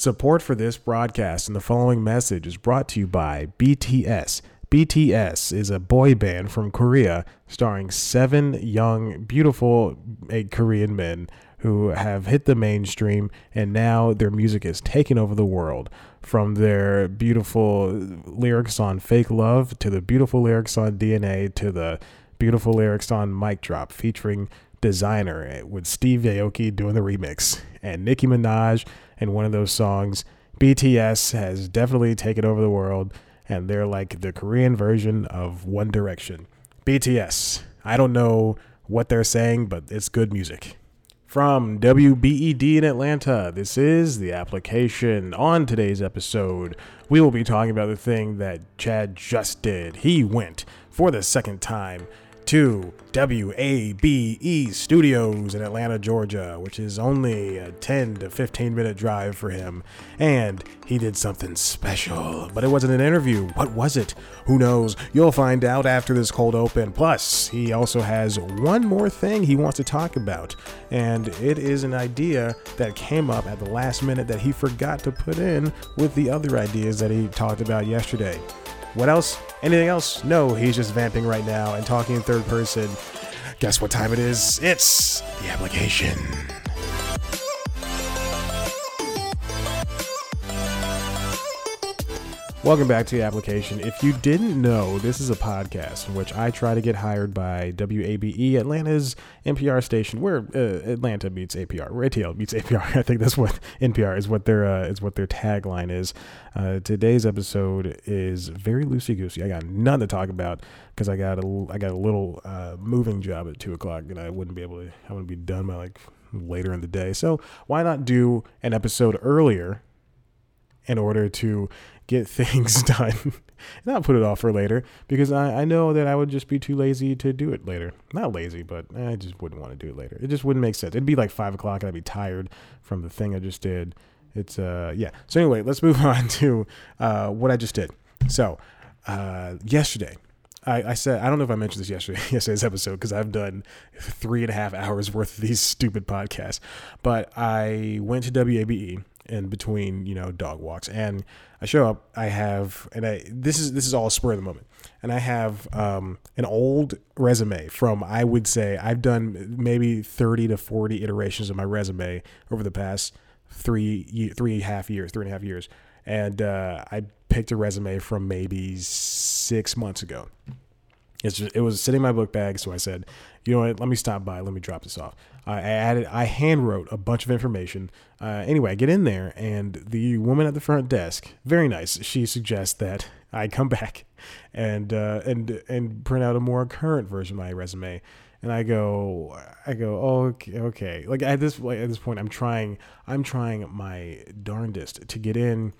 Support for this broadcast and the following message is brought to you by BTS. BTS is a boy band from Korea starring seven young, beautiful eh, Korean men who have hit the mainstream and now their music is taking over the world. From their beautiful lyrics on Fake Love to the beautiful lyrics on DNA to the beautiful lyrics on Mic Drop featuring Desiigner eh, with Steve Aoki doing the remix and Nicki Minaj in one of those songs. BTS has definitely taken over the world and they're like the Korean version of One Direction. BTS. I don't know what they're saying, but it's good music. From WABE in Atlanta, this is the application. On today's episode, we will be talking about the thing that Chad just did. He went for the second time to WABE Studios in Atlanta, Georgia, which is only a 10 to 15 minute drive for him. And he did something special, but it wasn't an interview. What was it? Who knows? You'll find out after this cold open. Plus, he also has one more thing he wants to talk about, and it is an idea that came up at the last minute that he forgot to put in with the other ideas that he talked about yesterday. What else? Anything else? No, he's just vamping right now and talking in third person. Guess what time it is? It's the application. Welcome back to the application. If you didn't know, this is a podcast in which I try to get hired by WABE, Atlanta's NPR station, where uh, Atlanta meets APR, where ATL meets APR. I think that's what NPR is what their uh, is what their tagline is. Uh, today's episode is very loosey goosey. I got nothing to talk about because I got a I got a little uh, moving job at two o'clock, and I wouldn't be able to. I wouldn't be done by like later in the day. So why not do an episode earlier? In order to get things done not put it off for later because I, I know that I would just be too lazy to do it later. Not lazy, but I just wouldn't want to do it later. It just wouldn't make sense. It'd be like five o'clock and I'd be tired from the thing I just did. It's, uh, yeah. So anyway, let's move on to uh, what I just did. So, uh, yesterday, I, I, said I don't know if I mentioned this yesterday yesterday's episode because I've done three and a half hours worth of these stupid podcasts. But I went to WABE in between you know dog walks and i show up i have and i this is this is all spur of the moment and i have um, an old resume from i would say i've done maybe 30 to 40 iterations of my resume over the past three three half years three and a half years and uh, i picked a resume from maybe six months ago just, it was sitting in my book bag so i said you know what let me stop by let me drop this off I added, I hand wrote a bunch of information. Uh, anyway, I get in there, and the woman at the front desk, very nice. She suggests that I come back and uh, and and print out a more current version of my resume. And I go, I go, oh, okay, okay. Like at this, at this point, I'm trying, I'm trying my darndest to get in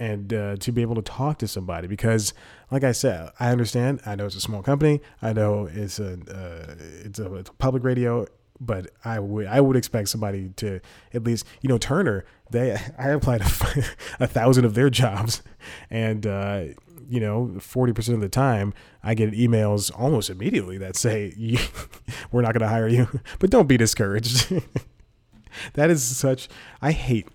and uh, to be able to talk to somebody because like i said i understand i know it's a small company i know it's a uh, it's, a, it's a public radio but I would I would expect somebody to at least you know Turner they I applied a, a thousand of their jobs and uh, you know 40% of the time I get emails almost immediately that say we're not going to hire you but don't be discouraged. That is such I hate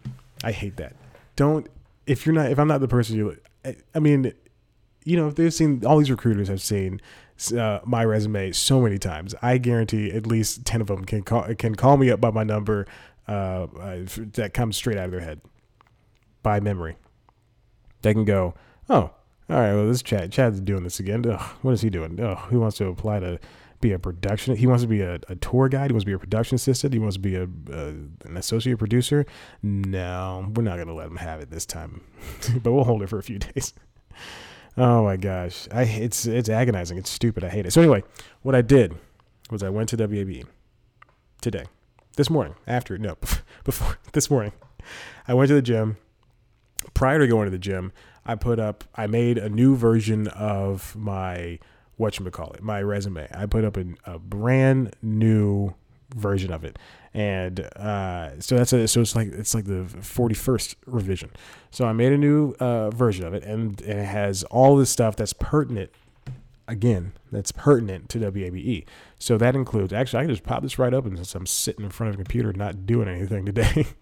I hate that. Don't if you're not if I'm not the person you I mean you know if they've seen all these recruiters have seen uh, my resume so many times. I guarantee at least ten of them can call can call me up by my number uh, uh, that comes straight out of their head by memory. They can go, oh, all right, well this Chad Chad's doing this again. Ugh, what is he doing? Oh, who wants to apply to be a production? He wants to be a, a tour guide. He wants to be a production assistant. He wants to be a, a an associate producer. No, we're not gonna let him have it this time, but we'll hold it for a few days. Oh my gosh, I it's it's agonizing. It's stupid. I hate it. So anyway, what I did was I went to WABE today, this morning. After no, before this morning, I went to the gym. Prior to going to the gym, I put up. I made a new version of my what you call it, my resume. I put up a, a brand new version of it. And uh, so that's a so it's like it's like the 41st revision. So i made a new uh, version of it and, and it has all the stuff that's pertinent again that's pertinent to wabe so that includes actually i can just pop this right open since i'm sitting in front of a computer not doing anything today.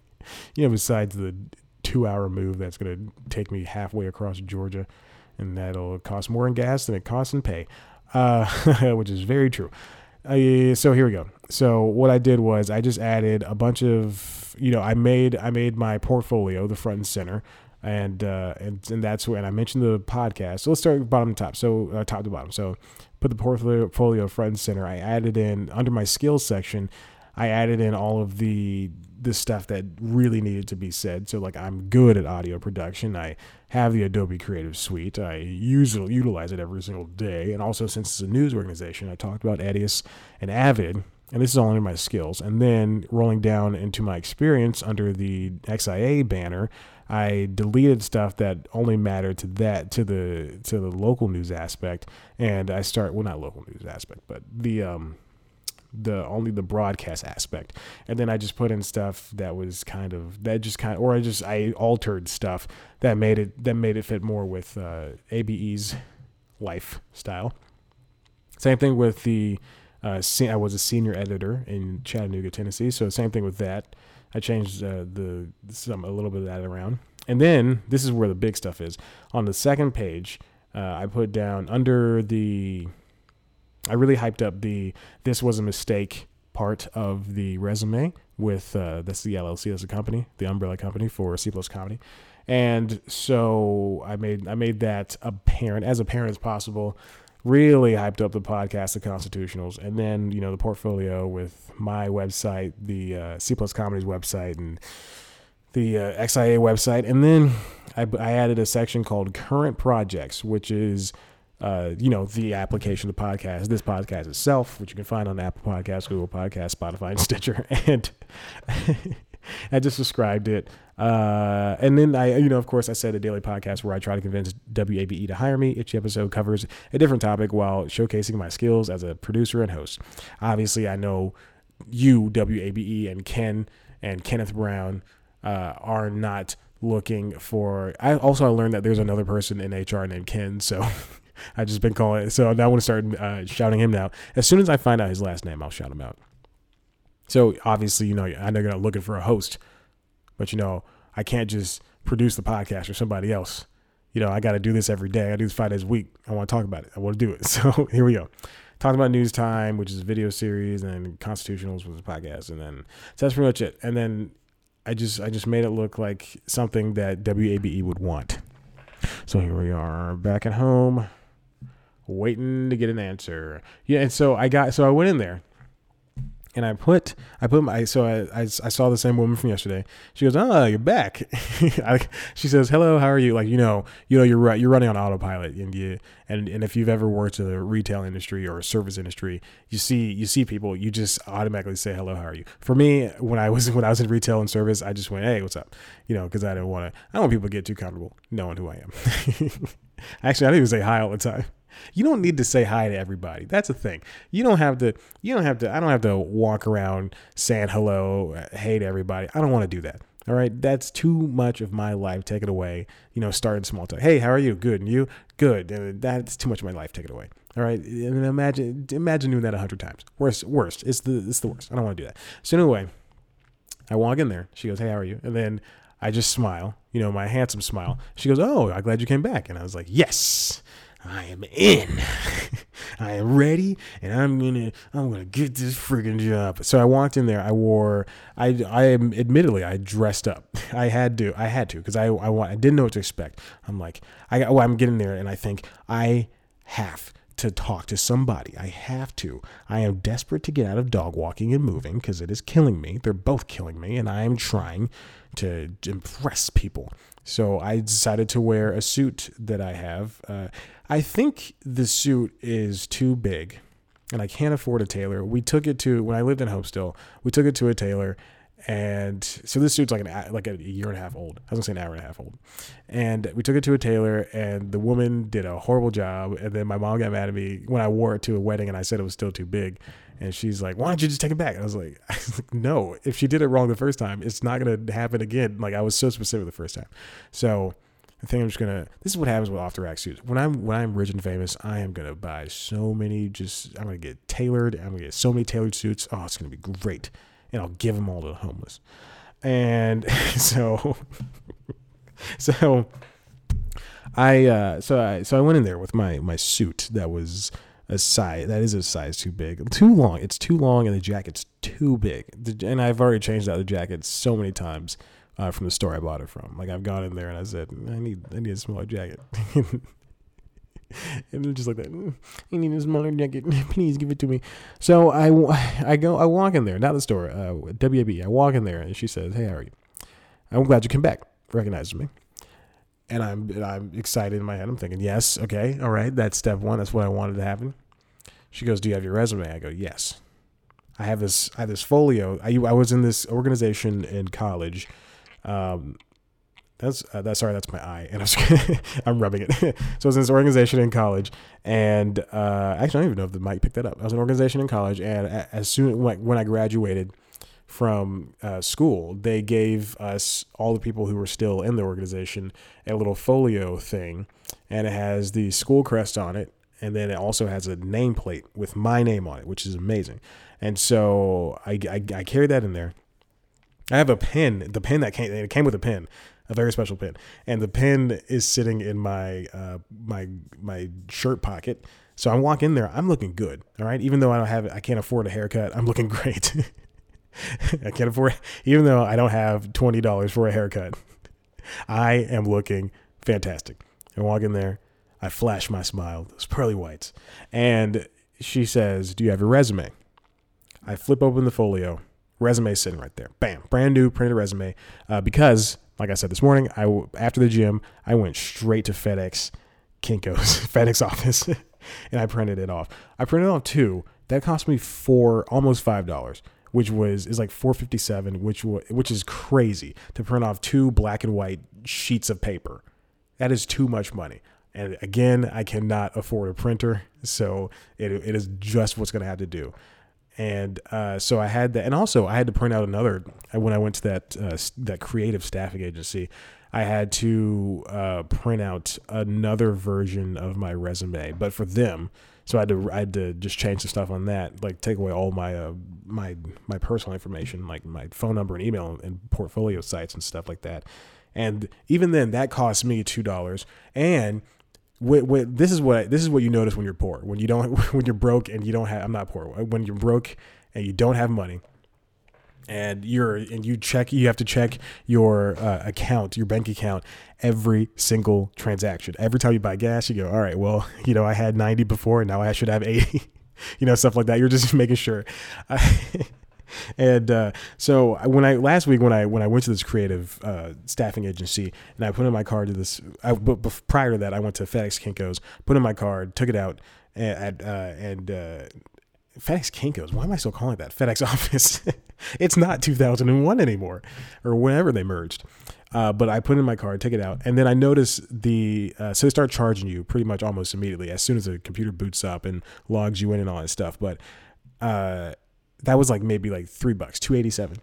You know besides the two hour move that's going to take me halfway across Georgia, and that'll cost more in gas than it costs in pay, uh, which is very true. Uh, so here we go. So what I did was I just added a bunch of, you know, I made I made my portfolio the front and center, and uh, and and that's when I mentioned the podcast. So let's start bottom to top. So uh, top to bottom. So put the portfolio front and center. I added in under my skills section. I added in all of the the stuff that really needed to be said. So like I'm good at audio production. I have the Adobe Creative Suite. I use it, utilize it every single day. And also since it's a news organization, I talked about Edius and Avid. And this is all under my skills. And then rolling down into my experience under the XIA banner, I deleted stuff that only mattered to that to the to the local news aspect. And I start well not local news aspect, but the um the only the broadcast aspect. And then i just put in stuff that was kind of that just kind of or i just i altered stuff that made it that made it fit more with uh, abe's lifestyle same thing with the uh, i was a senior editor in chattanooga tennessee. So same thing with that. I changed uh, the some a little bit of that around. And then this is where the big stuff is. On the second page uh, i put down under the I really hyped up the this was a mistake part of the resume with uh, that's the LLC, that's the company, the umbrella company for C plus comedy. And so I made I made that apparent as apparent as possible. Really hyped up the podcast, the constitutionals, and then you know the portfolio with my website, the uh, C plus comedies website, and the uh, XIA website, and then I, I added a section called current projects, which is uh, you know, the application of podcast, this podcast itself, which you can find on Apple Podcasts, Google Podcasts, Spotify, and Stitcher. And I just described it. Uh, and then I, you know, of course, I said a daily podcast where I try to convince WABE to hire me. Each episode covers a different topic while showcasing my skills as a producer and host. Obviously, I know you, WABE, and Ken and Kenneth Brown uh, are not looking for. I also learned that there's another person in HR named Ken, so I've just been calling. So I want to start uh, shouting him now. As soon as I find out his last name, I'll shout him out. So obviously, you know, I know you're not looking for a host, but you know, I can't just produce the podcast for somebody else. You know, I got to do this every day. I do this five days a week. I want to talk about it. I want to do it. So here we go. Talking about News Time, which is a video series, and Constitutionals was a podcast, and then so that's pretty much it. And then I just I just made it look like something that WABE would want. So here we are back at home waiting to get an answer. Yeah, and so I got so I went in there and I put I put my so I, I, I saw the same woman from yesterday. She goes, "Oh, you're back." I, she says, "Hello, how are you?" Like you know, you know, you're. You're running on autopilot, and you and and if you've ever worked in the retail industry or a service industry, you see you see people, you just automatically say, "Hello, how are you?" For me, when I was when I was in retail and service, I just went, "Hey, what's up?" You know, because I didn't want to. I don't want people to get too comfortable knowing who I am. Actually, I didn't even say hi all the time. You don't need to say hi to everybody. That's the thing. You don't have to. You don't have to. I don't have to walk around saying hello, uh, hey to everybody. I don't want to do that. All right, that's too much of my life. Take it away. You know, starting small talk. Hey, how are you? Good, and you? Good. Uh, that's too much of my life. Take it away. All right, and imagine imagine doing that a hundred times. Worst, worst. It's the it's the worst. I don't want to do that. So anyway, I walk in there. She goes, "Hey, how are you?" And then I just smile. You know, my handsome smile. She goes, "Oh, I'm glad you came back." And I was like, "Yes." I am in. I am ready, and I'm gonna I'm gonna get this friggin' job. So I walked in there. I wore I I am admittedly I dressed up. I had to I had to because I I want. I didn't know what to expect. I'm like I well, I'm getting there, and I think I have to talk to somebody. I have to. I am desperate to get out of dog walking and moving because it is killing me. They're both killing me, and I am trying to impress people. So I decided to wear a suit that I have. Uh, I think the suit is too big and I can't afford a tailor. We took it to when I lived in Hopestill. We took it to a tailor, and so this suit's like an like a year and a half old. I was gonna say an hour and a half old, and we took it to a tailor, and the woman did a horrible job. And then my mom got mad at me when I wore it to a wedding, and I said it was still too big. And she's like, "Why don't you just take it back?" And I was like, "No, if she did it wrong the first time, it's not gonna happen again." Like I was so specific the first time, so I think I'm just gonna. This is what happens with off the rack suits. When I'm when I'm rich and famous, I am gonna buy so many. Just I'm gonna get tailored. I'm gonna get so many tailored suits. Oh, it's gonna be great, and I'll give them all to the homeless. And so, so I uh, so I so I went in there with my my suit that was a size that is a size too big, too long. It's too long, and the jacket's too big. And I've already changed out the jacket so many times uh, from the store I bought it from. Like I've gone in there and I said, I need I need a smaller jacket. and just like that. Mm, I need a smaller jacket. Please give it to me. So I, I go I walk in there, not the store, uh, WABE. I walk in there and she says, Hey, how are you? I'm glad you came back. Recognizes me and I'm and I'm excited in my head. I'm thinking, yes, okay, all right, that's step one. That's what I wanted to happen. She goes, "Do you have your resume?" I go, "Yes." I have this. I have this folio. I I was in this organization in college. Um, that's uh, that's sorry, that's my eye, and I'm I'm rubbing it. so I was in this organization in college, and uh, actually I don't even know if the mic picked that up. I was in an organization in college, and as soon when I graduated from uh, school, they gave us all the people who were still in the organization a little folio thing, and it has the school crest on it, and then it also has a nameplate with my name on it, which is amazing. And so I, I, I carried that in there. I have a pen, the pen that came, it came with a pen, a very special pin, and the pin is sitting in my uh, my my shirt pocket. So I walk in there, I'm looking good, all right. Even though I don't have, I can't afford a haircut, I'm looking great. I can't afford, even though I don't have twenty dollars for a haircut. I am looking fantastic. I walk in there, I flash my smile, those pearly whites, and she says, "Do you have your resume?" I flip open the folio, resume sitting right there. Bam, brand new printed resume. Uh, because, like I said this morning, I after the gym, I went straight to FedEx, Kinko's FedEx office, and I printed it off. I printed off two. That cost me four, almost five dollars which was is like 457 which was, which is crazy to print off two black and white sheets of paper that is too much money and again i cannot afford a printer so it, it is just what's going to have to do and uh, so i had that and also i had to print out another when i went to that uh, that creative staffing agency i had to uh, print out another version of my resume but for them so I had to I had to just change the stuff on that, like take away all my uh, my my personal information, like my phone number and email and portfolio sites and stuff like that. And even then, that cost me two dollars. And this is what this is what you notice when you're poor, when you don't when you're broke and you don't have. I'm not poor. When you're broke and you don't have money and you're and you check you have to check your uh, account your bank account every single transaction every time you buy gas you go all right well you know i had 90 before and now i should have 80 you know stuff like that you're just making sure and uh, so when i last week when i when i went to this creative uh, staffing agency and i put in my card to this I, but prior to that i went to fedex kinkos put in my card took it out and, uh, and uh, FedEx Kinkos. Why am I still calling it that? FedEx office. it's not 2001 anymore, or whenever they merged. Uh, but I put in my card, take it out, and then I noticed the uh, so they start charging you pretty much almost immediately as soon as the computer boots up and logs you in and all that stuff. But uh, that was like maybe like three bucks, two eighty seven.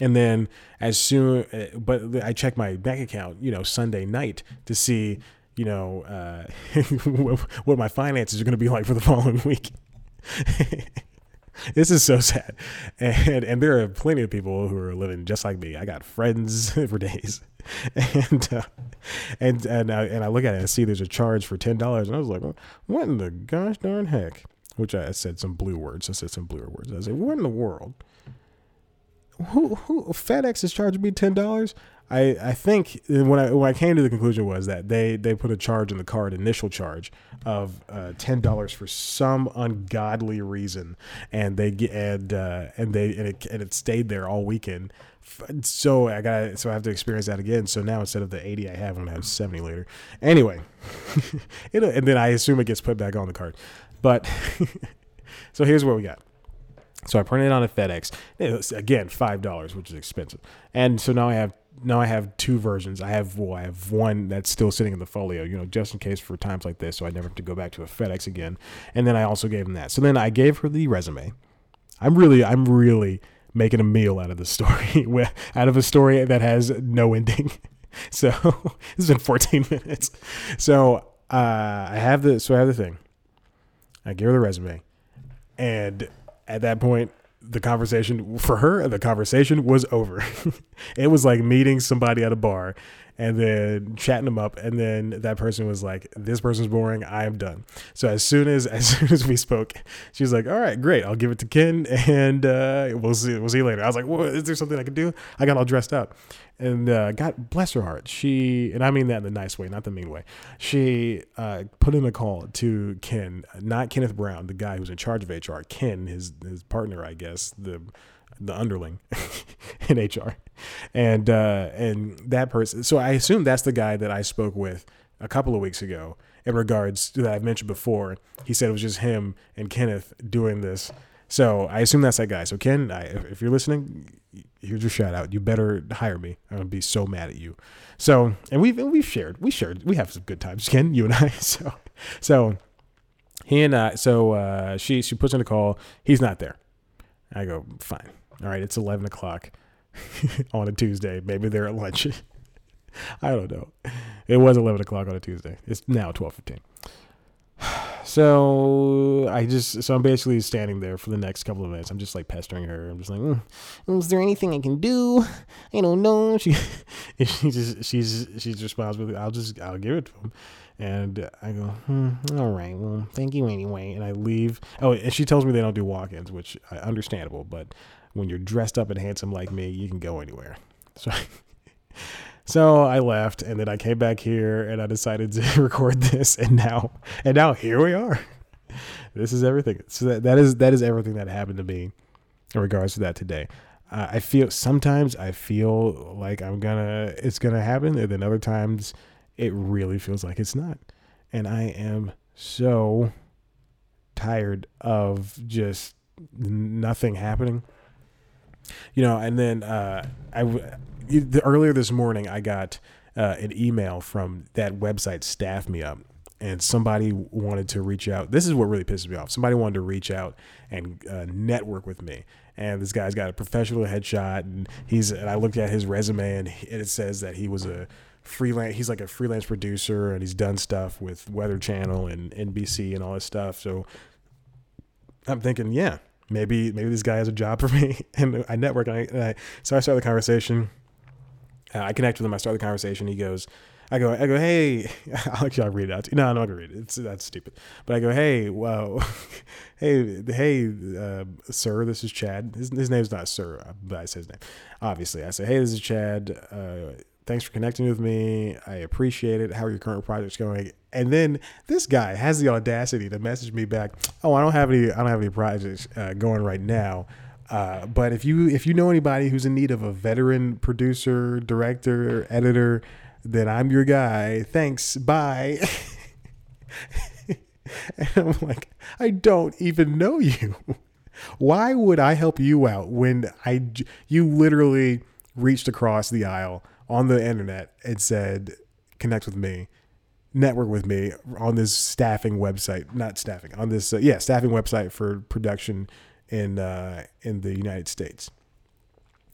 And then as soon, uh, but I checked my bank account, you know, Sunday night to see, you know, uh, what my finances are going to be like for the following week. this is so sad, and and there are plenty of people who are living just like me. I got friends for days, and uh, and and I, and I look at it and see there's a charge for ten dollars, and I was like, what in the gosh darn heck? Which I said some blue words. I said some blue words. I said, what in the world? Who who FedEx is charging me ten dollars? I, I think when I when I came to the conclusion was that they they put a charge in the card initial charge of uh, ten dollars for some ungodly reason and they and uh, and they and it, and it stayed there all weekend so I got so I have to experience that again so now instead of the 80 I have I'm gonna have 70 later anyway and then I assume it gets put back on the card but so here's what we got so I printed it on a FedEx. It was, again, five dollars, which is expensive. And so now I have now I have two versions. I have well, I have one that's still sitting in the folio, you know, just in case for times like this, so I never have to go back to a FedEx again. And then I also gave him that. So then I gave her the resume. I'm really, I'm really making a meal out of the story, out of a story that has no ending. So this has been 14 minutes. So uh, I have the, so I have the thing. I give her the resume, and at that point, the conversation for her, the conversation was over. it was like meeting somebody at a bar and then chatting them up. And then that person was like, "This person's boring. I am done." So as soon as as soon as we spoke, she was like, "All right, great. I'll give it to Ken, and uh, we'll see. We'll see you later." I was like, "Well, is there something I can do?" I got all dressed up, and uh, God bless her heart. She and I mean that in the nice way, not the mean way. She uh, put in a call to Ken, not Kenneth Brown, the guy who's in charge of HR. Ken, his his partner, I guess the the underling in HR, and uh, and that person. So I assume that's the guy that I spoke with a couple of weeks ago in regards to that I've mentioned before. He said it was just him and Kenneth doing this. So I assume that's that guy. So Ken, I, if you're listening, here's your shout out. You better hire me. I'm gonna be so mad at you. So and we've we've shared we shared we have some good times, Ken, you and I. So so he and I. So uh, she she puts in a call. He's not there. I go fine. All right, it's 11 o'clock on a Tuesday. Maybe they're at lunch. I don't know. It was 11 o'clock on a Tuesday. It's now 12:15. So I just so I'm basically standing there for the next couple of minutes. I'm just like pestering her. I'm just like, mm, is there anything I can do? I don't know. She she just she's she's responsible. I'll just I'll give it to him. And I go, hmm, all right, well, thank you anyway. And I leave. Oh, and she tells me they don't do walk-ins, which I understandable. But when you're dressed up and handsome like me, you can go anywhere. So so I left and then I came back here and I decided to record this and now and now here we are. This is everything. So that, that is that is everything that happened to me in regards to that today. Uh, I feel sometimes I feel like I'm gonna it's gonna happen and then other times it really feels like it's not. And I am so tired of just nothing happening. You know, and then uh, I the, earlier this morning, I got uh, an email from that website, Staff Me Up, and somebody wanted to reach out. This is what really pisses me off. Somebody wanted to reach out and uh, network with me. And this guy's got a professional headshot, and he's. And I looked at his resume, and it says that he was a freelance. He's like a freelance producer, and he's done stuff with Weather Channel and NBC and all this stuff. So I'm thinking, yeah, maybe maybe this guy has a job for me. And I network, and I, and I so I start the conversation uh, I connect with him. I start the conversation. He goes, I go, I go, hey, i'll actually, I'll read it out. No, I'm not gonna read it. It's that's stupid. But I go, hey, wow, hey, hey, uh, sir, this is Chad. His, his name's not sir, but I say his name. Obviously, I say, hey, this is Chad. Uh, thanks for connecting with me. I appreciate it. How are your current projects going? And then this guy has the audacity to message me back. Oh, I don't have any. I don't have any projects uh, going right now. Uh, but if you if you know anybody who's in need of a veteran producer, director, editor, then I'm your guy. Thanks. Bye. and I'm like, I don't even know you. Why would I help you out when I you literally reached across the aisle on the internet and said, "Connect with me." network with me on this staffing website not staffing on this uh, yeah staffing website for production in uh, in the United States.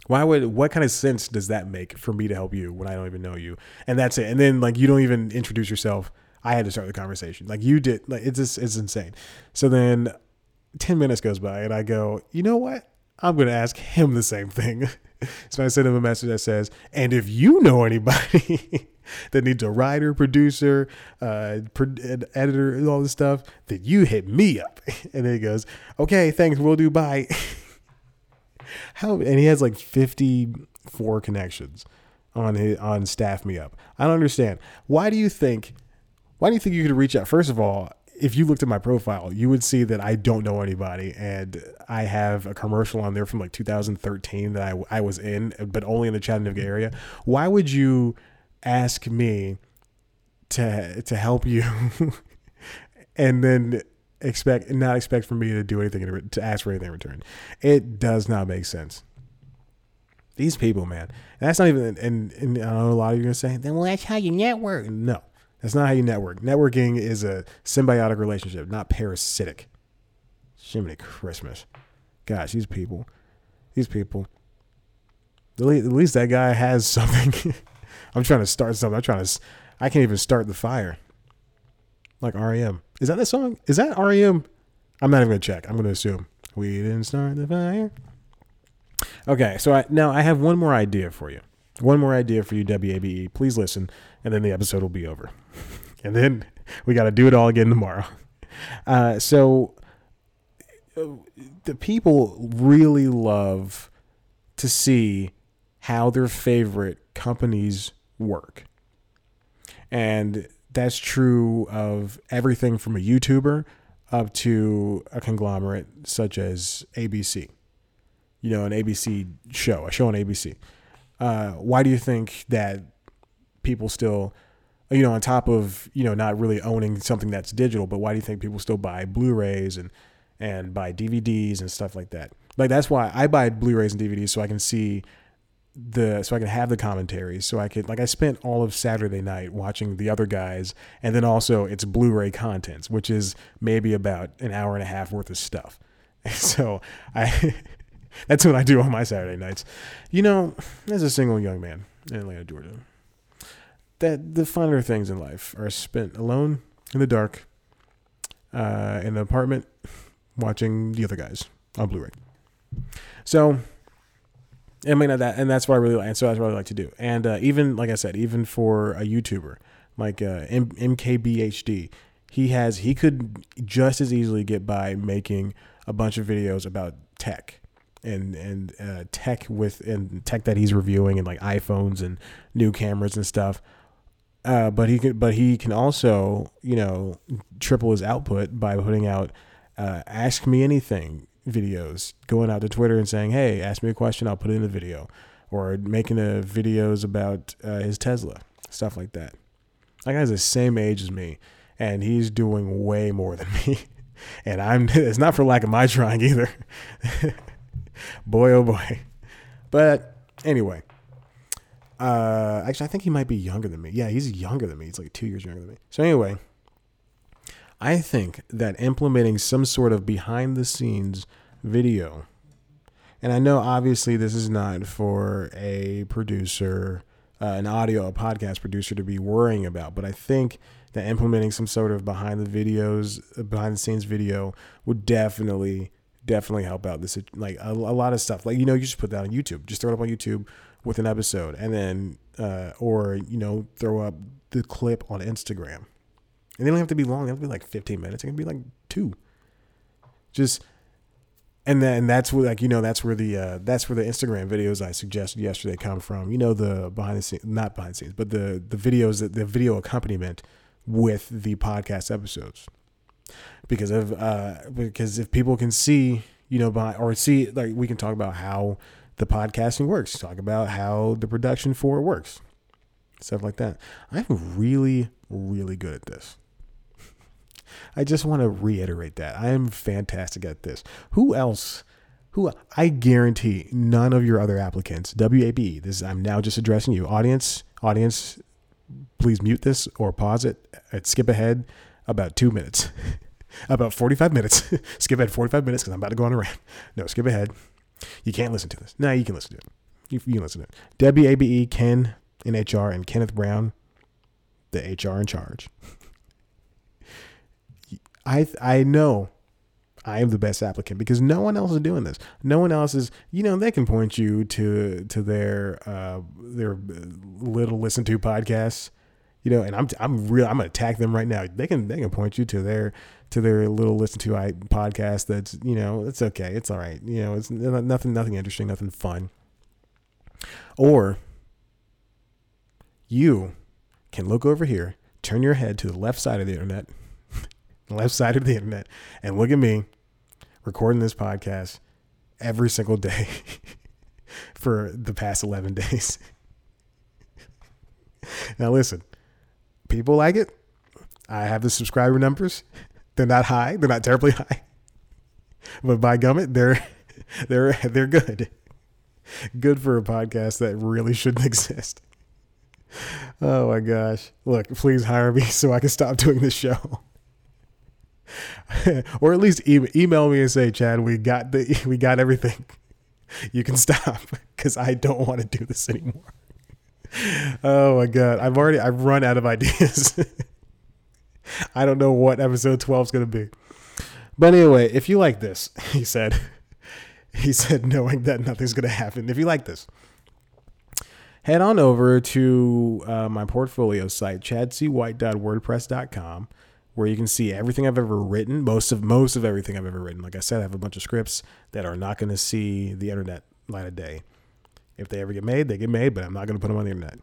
Why would what kind of sense does that make for me to help you when I don't even know you? And that's it. And then like you don't even introduce yourself. I had to start the conversation. Like you did. Like it's just it's insane. So then 10 minutes goes by and I go, "You know what? I'm going to ask him the same thing." so I send him a message that says, "And if you know anybody that needs a writer, producer, uh, editor, and all this stuff, then you hit me up. And he goes, okay, thanks, we'll do bye. How and he has like 54 connections on his on staff me up. I don't understand. Why do you think why do you think you could reach out? First of all, if you looked at my profile, you would see that I don't know anybody and I have a commercial on there from like 2013 that I, I was in, but only in the Chattanooga area. Why would you ask me to to help you and then expect not expect for me to do anything in, to ask for anything in return. It does not make sense. These people, man, that's not even. And, and I know a lot of you are gonna say, then well, that's how you network. No, that's not how you network. Networking is a symbiotic relationship, not parasitic. Jiminy Christmas, gosh, these people, these people. At least that guy has something. I'm trying to start something. I'm trying to. I can't even start the fire. Like REM. Is that the song? Is that REM? I'm not even gonna check. I'm gonna assume we didn't start the fire. Okay, so I, now I have one more idea for you. One more idea for you, WABE. Please listen, and then the episode will be over. and then we got to do it all again tomorrow. Uh, so uh, the people really love to see how their favorite companies work. And that's true of everything from a YouTuber up to a conglomerate such as ABC. You know, an ABC show, a show on ABC. Uh, why do you think that people still, you know, on top of you know not really owning something that's digital, but why do you think people still buy Blu-rays and and buy DVDs and stuff like that? Like that's why I buy Blu-rays and DVDs so I can see the so I can have the commentaries so I could like I spent all of Saturday night watching the other guys and then also it's Blu-ray contents which is maybe about an hour and a half worth of stuff. So I that's what I do on my Saturday nights. You know, as a single young man in Atlanta, Georgia, that the finer things in life are spent alone in the dark uh, in an apartment watching the other guys on Blu-ray. So I mean that, and that's what I really like. And so that's what I like to do. And uh, even like I said, even for a YouTuber like uh, M- MKBHD, he has he could just as easily get by making a bunch of videos about tech and and uh, tech with and tech that he's reviewing and like iPhones and new cameras and stuff. Uh, but he can but he can also you know triple his output by putting out uh, ask me anything videos, going out to Twitter and saying, "Hey, ask me a question, I'll put it in the video," or making a videos about uh, his Tesla, stuff like that. That guy's the same age as me, and he's doing way more than me. and I'm it's not for lack of my trying either. boy, oh boy. But anyway, uh, actually, I think he might be younger than me. Yeah, he's younger than me. He's like two years younger than me. So anyway, I think that implementing some sort of behind the scenes video, and I know obviously this is not for a producer, uh, an audio, a podcast producer to be worrying about, but I think that implementing some sort of behind the videos, behind the scenes video would definitely, definitely help out this. Is like a, a lot of stuff, like, you know, you just put that on YouTube, just throw it up on YouTube with an episode and then, uh, or, you know, throw up the clip on Instagram and they don't have to be long. They have to be like 15 minutes. It can be like two. Just and then that's where like you know that's where the uh, that's where the Instagram videos I suggested yesterday come from. You know the behind the scenes, not behind the scenes, but the the videos that the video accompaniment with the podcast episodes. Because of uh, because if people can see you know by or see like we can talk about how the podcasting works, talk about how the production for it works, stuff like that. I'm really really good at this. I just want to reiterate that. I am fantastic at this. Who else? Who I guarantee none of your other applicants, WABE, this I'm now just addressing you. Audience, audience, please mute this or pause it. and skip ahead about two minutes. about 45 minutes. skip ahead 45 minutes because I'm about to go on a rant. No, skip ahead. You can't listen to this. No, you can listen to it. You, you can listen to it. WABE, Ken in HR, and Kenneth Brown, the HR in charge. I I know I am the best applicant because no one else is doing this. No one else is, you know, they can point you to to their uh, their little listen to podcasts, you know, and I'm I'm real. I'm gonna attack them right now. They can they can point you to their to their little listen to I podcast. That's you know, it's okay. It's all right. You know, it's nothing nothing interesting, nothing fun. Or you can look over here, turn your head to the left side of the internet left side of the internet, and look at me recording this podcast every single day for the past 11 days. now, listen, people like it. I have the subscriber numbers. They're not high. They're not terribly high. But by gummit, they're they're they're good. Good for a podcast that really shouldn't exist. Oh my gosh. Look, please hire me so I can stop doing this show. or at least email me and say, Chad, we got the we got everything. You can stop because I don't want to do this anymore. Oh my god, I've already I've run out of ideas. I don't know what episode 12 is going to be. But anyway, if you like this, he said, he said, knowing that nothing's going to happen. If you like this, head on over to uh, my portfolio site, chadcwhite.wordpress.com, where you can see everything I've ever written, most of most of everything I've ever written. Like I said, I have a bunch of scripts that are not going to see the internet light of day. If they ever get made, they get made, but I'm not going to put them on the internet.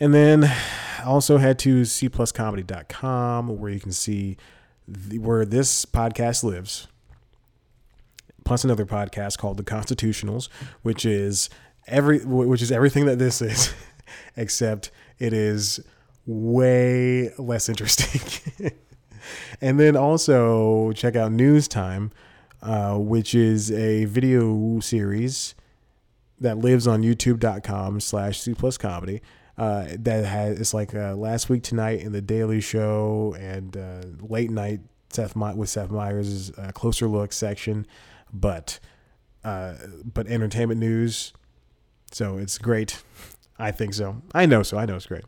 And then also head to cpluscomedy.com where you can see the, where this podcast lives. Plus another podcast called The Constitutionals, which is every which is everything that this is, except it is way less interesting. and then also check out News Time, uh, which is a video series that lives on youtube.com slash c plus comedy uh, that has it's like uh, last week tonight in the Daily Show and uh, late night Seth with Seth Meyers' uh, closer look section, but uh, but entertainment news. So it's great. I think so. I know so. I know it's great.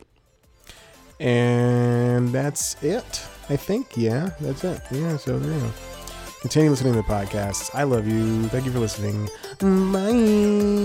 And that's it. I think. Yeah, that's it. Yeah. So there you go. Continue listening to the podcast. I love you. Thank you for listening. Bye.